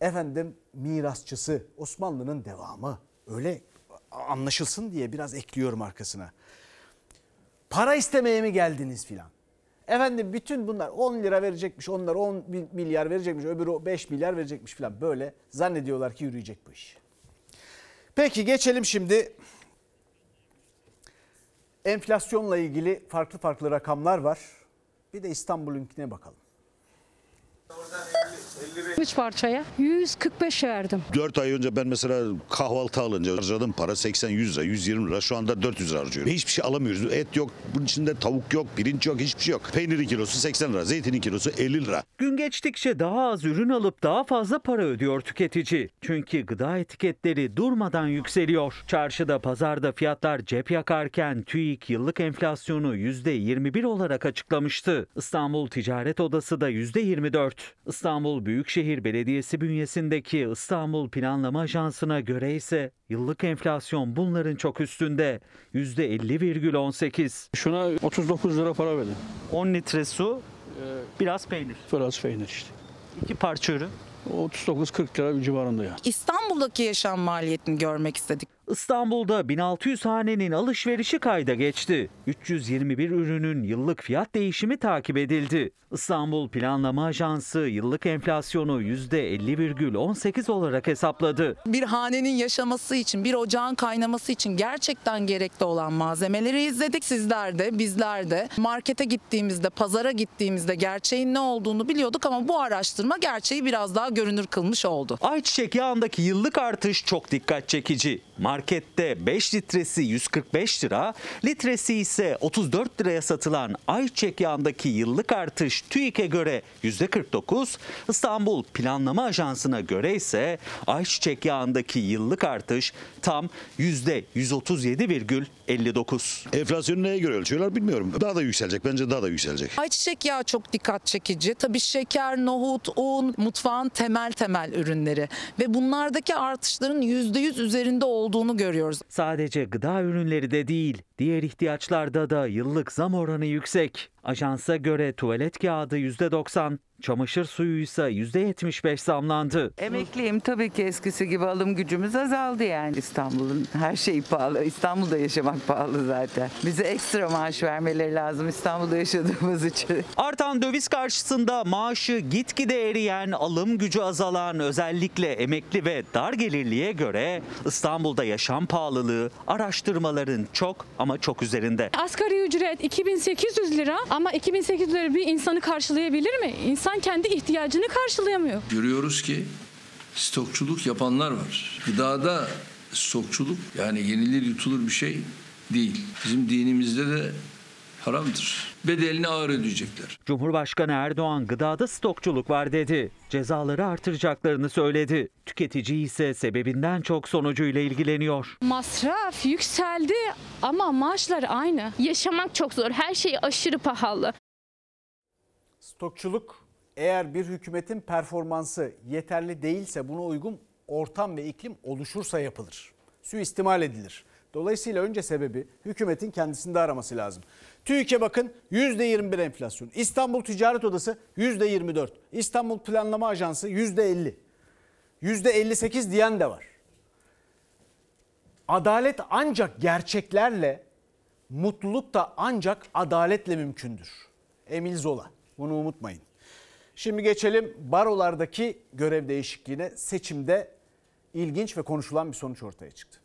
efendim mirasçısı, Osmanlı'nın devamı. Öyle anlaşılsın diye biraz ekliyorum arkasına. Para istemeye mi geldiniz filan? Efendim bütün bunlar 10 lira verecekmiş, onlar 10 milyar verecekmiş, öbürü 5 milyar verecekmiş filan. Böyle zannediyorlar ki yürüyecek bu iş. Peki geçelim şimdi. Enflasyonla ilgili farklı farklı rakamlar var. Bir de İstanbul'unkine bakalım. 3 parçaya 145 verdim. 4 ay önce ben mesela kahvaltı alınca harcadığım para 80-100 lira, 120 lira. Şu anda 400 lira harcıyorum. Hiçbir şey alamıyoruz. Et yok, bunun içinde tavuk yok, pirinç yok, hiçbir şey yok. Peynirin kilosu 80 lira, zeytinin kilosu 50 lira. Gün geçtikçe daha az ürün alıp daha fazla para ödüyor tüketici. Çünkü gıda etiketleri durmadan yükseliyor. Çarşıda, pazarda fiyatlar cep yakarken TÜİK yıllık enflasyonu %21 olarak açıklamıştı. İstanbul Ticaret Odası da %24. İstanbul Büyükşehir Belediyesi bünyesindeki İstanbul Planlama Ajansı'na göre ise yıllık enflasyon bunların çok üstünde. %50,18. Şuna 39 lira para verdim. 10 litre su, biraz peynir. Biraz peynir işte. İki parça ürün. 39-40 lira civarında ya. İstanbul'daki yaşam maliyetini görmek istedik. İstanbul'da 1600 hanenin alışverişi kayda geçti. 321 ürünün yıllık fiyat değişimi takip edildi. İstanbul Planlama Ajansı yıllık enflasyonu %50,18 olarak hesapladı. Bir hanenin yaşaması için, bir ocağın kaynaması için gerçekten gerekli olan malzemeleri izledik. Sizler de, bizler de markete gittiğimizde, pazara gittiğimizde gerçeğin ne olduğunu biliyorduk ama bu araştırma gerçeği biraz daha görünür kılmış oldu. Ayçiçek yağındaki yıllık artış çok dikkat çekici. Markette 5 litresi 145 lira, litresi ise 34 liraya satılan ayçiçek yağındaki yıllık artış TÜİK'e göre %49, İstanbul Planlama Ajansı'na göre ise ayçiçek yağındaki yıllık artış tam %137,59. Enflasyonu neye göre ölçüyorlar bilmiyorum. Daha da yükselecek. Bence daha da yükselecek. Ayçiçek yağı çok dikkat çekici. Tabii şeker, nohut, un, mutfağın temel temel ürünleri ve bunlardaki artışların %100 üzerinde olduğunu görüyoruz. Sadece gıda ürünleri de değil, diğer ihtiyaçlarda da yıllık zam oranı yüksek. Ajansa göre tuvalet kağıdı %90, çamaşır suyu ise %75 zamlandı. Emekliyim tabii ki eskisi gibi alım gücümüz azaldı yani. İstanbul'un her şeyi pahalı. İstanbul'da yaşamak pahalı zaten. Bize ekstra maaş vermeleri lazım İstanbul'da yaşadığımız için. Artan döviz karşısında maaşı gitgide eriyen, alım gücü azalan özellikle emekli ve dar gelirliye göre İstanbul'da yaşam pahalılığı araştırmaların çok ama çok üzerinde. Asgari ücret 2800 lira ama 2800 lira bir insanı karşılayabilir mi? İnsan kendi ihtiyacını karşılayamıyor. Görüyoruz ki stokçuluk yapanlar var. Gıdada stokçuluk yani yenilir yutulur bir şey değil. Bizim dinimizde de haramdır. Bedelini ağır ödeyecekler. Cumhurbaşkanı Erdoğan gıdada stokçuluk var dedi. Cezaları artıracaklarını söyledi. Tüketici ise sebebinden çok sonucuyla ilgileniyor. Masraf yükseldi ama maaşlar aynı. Yaşamak çok zor. Her şey aşırı pahalı. Stokçuluk eğer bir hükümetin performansı yeterli değilse buna uygun ortam ve iklim oluşursa yapılır. Suistimal edilir. Dolayısıyla önce sebebi hükümetin kendisinde araması lazım. TÜİK'e bakın %21 enflasyon. İstanbul Ticaret Odası %24. İstanbul Planlama Ajansı %50. %58 diyen de var. Adalet ancak gerçeklerle, mutluluk da ancak adaletle mümkündür. Emil Zola. Bunu unutmayın. Şimdi geçelim barolardaki görev değişikliğine. Seçimde ilginç ve konuşulan bir sonuç ortaya çıktı.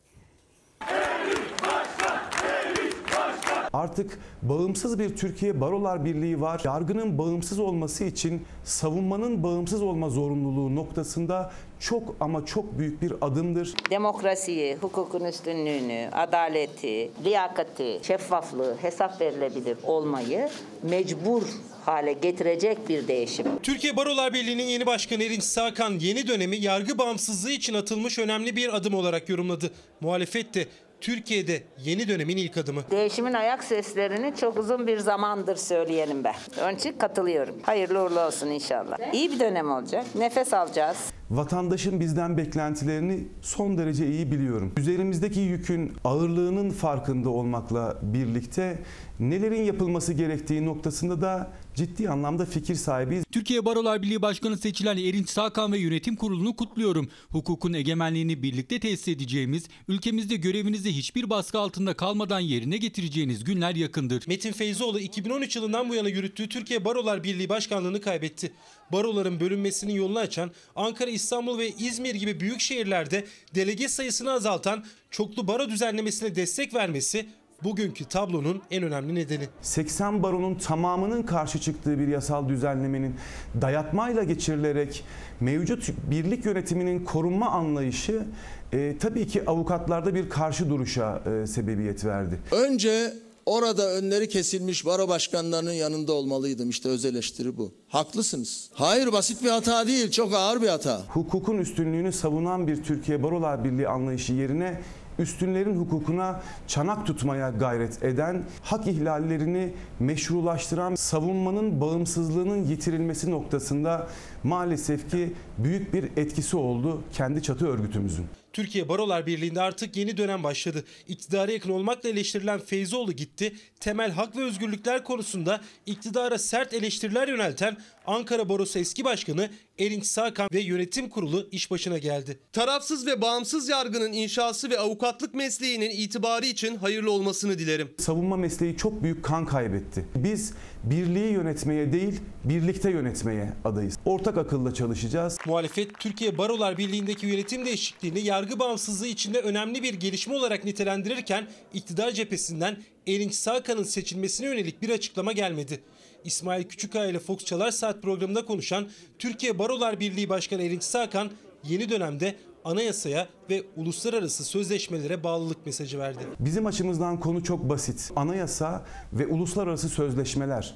Artık bağımsız bir Türkiye Barolar Birliği var. Yargının bağımsız olması için savunmanın bağımsız olma zorunluluğu noktasında çok ama çok büyük bir adımdır. Demokrasiyi, hukukun üstünlüğünü, adaleti, liyakati, şeffaflığı, hesap verilebilir olmayı mecbur hale getirecek bir değişim. Türkiye Barolar Birliği'nin yeni başkanı Erinç Sakan yeni dönemi yargı bağımsızlığı için atılmış önemli bir adım olarak yorumladı. Muhalefet de Türkiye'de yeni dönemin ilk adımı. Değişimin ayak seslerini çok uzun bir zamandır söyleyelim ben. Onun için katılıyorum. Hayırlı uğurlu olsun inşallah. İyi bir dönem olacak. Nefes alacağız. Vatandaşın bizden beklentilerini son derece iyi biliyorum. Üzerimizdeki yükün ağırlığının farkında olmakla birlikte nelerin yapılması gerektiği noktasında da ciddi anlamda fikir sahibiyiz. Türkiye Barolar Birliği Başkanı seçilen Erinç Sakan ve yönetim kurulunu kutluyorum. Hukukun egemenliğini birlikte tesis edeceğimiz, ülkemizde görevinizi hiçbir baskı altında kalmadan yerine getireceğiniz günler yakındır. Metin Feyzoğlu 2013 yılından bu yana yürüttüğü Türkiye Barolar Birliği Başkanlığını kaybetti. Baroların bölünmesinin yolunu açan Ankara, İstanbul ve İzmir gibi büyük şehirlerde delege sayısını azaltan çoklu baro düzenlemesine destek vermesi bugünkü tablonun en önemli nedeni. 80 baronun tamamının karşı çıktığı bir yasal düzenlemenin dayatmayla geçirilerek mevcut birlik yönetiminin korunma anlayışı e, tabii ki avukatlarda bir karşı duruşa e, sebebiyet verdi. Önce orada önleri kesilmiş baro başkanlarının yanında olmalıydım. İşte öz eleştiri bu. Haklısınız. Hayır basit bir hata değil, çok ağır bir hata. Hukukun üstünlüğünü savunan bir Türkiye Barolar Birliği anlayışı yerine üstünlerin hukukuna çanak tutmaya gayret eden, hak ihlallerini meşrulaştıran, savunmanın bağımsızlığının yitirilmesi noktasında maalesef ki büyük bir etkisi oldu kendi çatı örgütümüzün. Türkiye Barolar Birliği'nde artık yeni dönem başladı. İktidara yakın olmakla eleştirilen Feyzoğlu gitti. Temel hak ve özgürlükler konusunda iktidara sert eleştiriler yönelten Ankara Barosu eski başkanı Erinç Sakan ve yönetim kurulu iş başına geldi. Tarafsız ve bağımsız yargının inşası ve avukatlık mesleğinin itibarı için hayırlı olmasını dilerim. Savunma mesleği çok büyük kan kaybetti. Biz birliği yönetmeye değil, birlikte yönetmeye adayız. Ortak akılla çalışacağız. Muhalefet Türkiye Barolar Birliği'ndeki yönetim değişikliğini yargı bağımsızlığı içinde önemli bir gelişme olarak nitelendirirken iktidar cephesinden Erinç Sakan'ın seçilmesine yönelik bir açıklama gelmedi. İsmail Küçükkaya ile Fox Çalar Saat programında konuşan Türkiye Barolar Birliği Başkanı Erinç Sakan yeni dönemde anayasaya ve uluslararası sözleşmelere bağlılık mesajı verdi. Bizim açımızdan konu çok basit. Anayasa ve uluslararası sözleşmeler.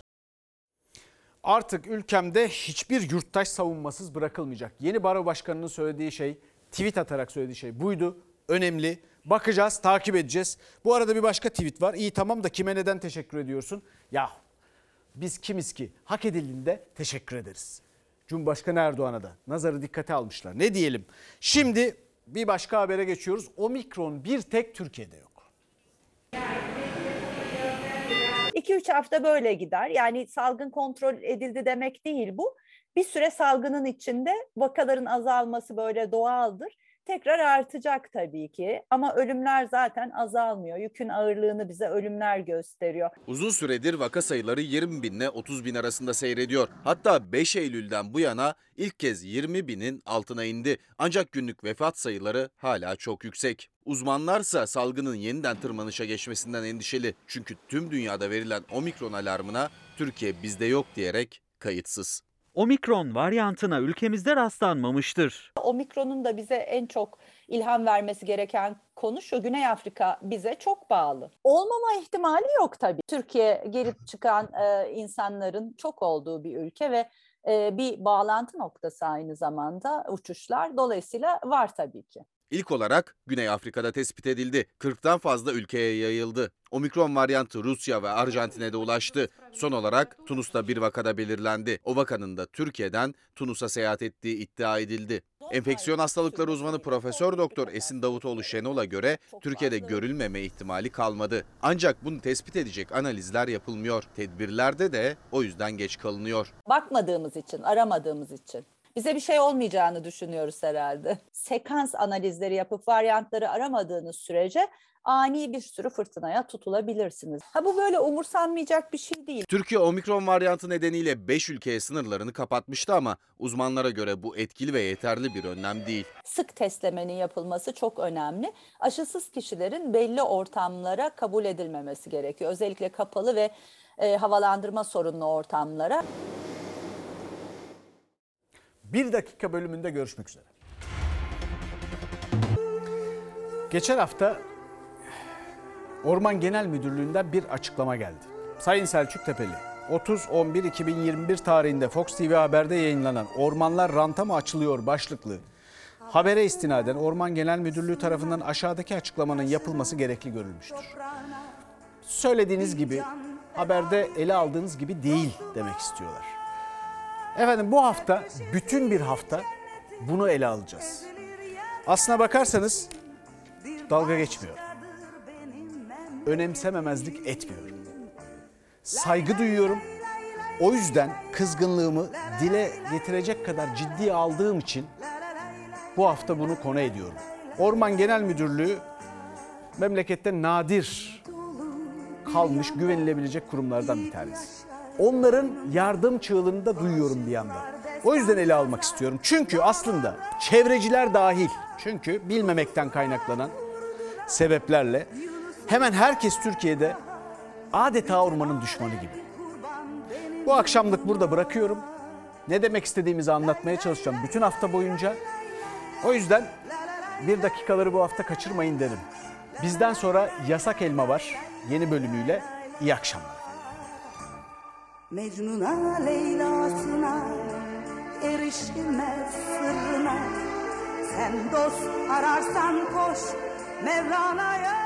Artık ülkemde hiçbir yurttaş savunmasız bırakılmayacak. Yeni baro başkanının söylediği şey, tweet atarak söylediği şey buydu. Önemli. Bakacağız, takip edeceğiz. Bu arada bir başka tweet var. İyi tamam da kime neden teşekkür ediyorsun? Ya biz kimiz ki? Hak edildiğinde teşekkür ederiz. Cumhurbaşkanı Erdoğan'a da nazarı dikkate almışlar. Ne diyelim? Şimdi bir başka habere geçiyoruz. Omikron bir tek Türkiye'de yok. 2-3 hafta böyle gider. Yani salgın kontrol edildi demek değil bu. Bir süre salgının içinde vakaların azalması böyle doğaldır. Tekrar artacak tabii ki ama ölümler zaten azalmıyor. Yükün ağırlığını bize ölümler gösteriyor. Uzun süredir vaka sayıları 20 bin ile 30 bin arasında seyrediyor. Hatta 5 Eylül'den bu yana ilk kez 20 binin altına indi. Ancak günlük vefat sayıları hala çok yüksek. Uzmanlarsa salgının yeniden tırmanışa geçmesinden endişeli. Çünkü tüm dünyada verilen omikron alarmına Türkiye bizde yok diyerek kayıtsız. Omikron varyantına ülkemizde rastlanmamıştır. Omikron'un da bize en çok ilham vermesi gereken konu şu. Güney Afrika bize çok bağlı. Olmama ihtimali yok tabii. Türkiye girip çıkan e, insanların çok olduğu bir ülke ve e, bir bağlantı noktası aynı zamanda uçuşlar. Dolayısıyla var tabii ki. İlk olarak Güney Afrika'da tespit edildi. 40'tan fazla ülkeye yayıldı. Omikron varyantı Rusya ve Arjantin'e de ulaştı. Son olarak Tunus'ta bir vakada belirlendi. O vakanın da Türkiye'den Tunus'a seyahat ettiği iddia edildi. Enfeksiyon hastalıkları uzmanı Profesör Doktor Esin Davutoğlu Şenol'a göre Türkiye'de görülmeme ihtimali kalmadı. Ancak bunu tespit edecek analizler yapılmıyor. Tedbirlerde de o yüzden geç kalınıyor. Bakmadığımız için, aramadığımız için. Bize bir şey olmayacağını düşünüyoruz herhalde. Sekans analizleri yapıp varyantları aramadığınız sürece ani bir sürü fırtınaya tutulabilirsiniz. Ha bu böyle umursanmayacak bir şey değil. Türkiye omikron varyantı nedeniyle 5 ülkeye sınırlarını kapatmıştı ama uzmanlara göre bu etkili ve yeterli bir önlem değil. Sık testlemenin yapılması çok önemli. Aşısız kişilerin belli ortamlara kabul edilmemesi gerekiyor. Özellikle kapalı ve e, havalandırma sorunlu ortamlara. Bir dakika bölümünde görüşmek üzere. Geçen hafta Orman Genel Müdürlüğü'nden bir açıklama geldi. Sayın Selçuk Tepeli, 30-11-2021 tarihinde Fox TV Haber'de yayınlanan Ormanlar Ranta mı açılıyor başlıklı habere istinaden Orman Genel Müdürlüğü tarafından aşağıdaki açıklamanın yapılması gerekli görülmüştür. Söylediğiniz gibi haberde ele aldığınız gibi değil demek istiyorlar. Efendim bu hafta bütün bir hafta bunu ele alacağız. Aslına bakarsanız dalga geçmiyor. Önemsememezlik etmiyorum. Saygı duyuyorum. O yüzden kızgınlığımı dile getirecek kadar ciddiye aldığım için bu hafta bunu konu ediyorum. Orman Genel Müdürlüğü memlekette nadir kalmış güvenilebilecek kurumlardan bir tanesi. Onların yardım çığlığını da duyuyorum bir yandan. O yüzden ele almak istiyorum. Çünkü aslında çevreciler dahil. Çünkü bilmemekten kaynaklanan sebeplerle hemen herkes Türkiye'de adeta ormanın düşmanı gibi. Bu akşamlık burada bırakıyorum. Ne demek istediğimizi anlatmaya çalışacağım bütün hafta boyunca. O yüzden bir dakikaları bu hafta kaçırmayın derim. Bizden sonra Yasak Elma var yeni bölümüyle. İyi akşamlar. Mecnun'a Leyla'sına erişilmez sırrına. Sen dost ararsan koş Mevlana'ya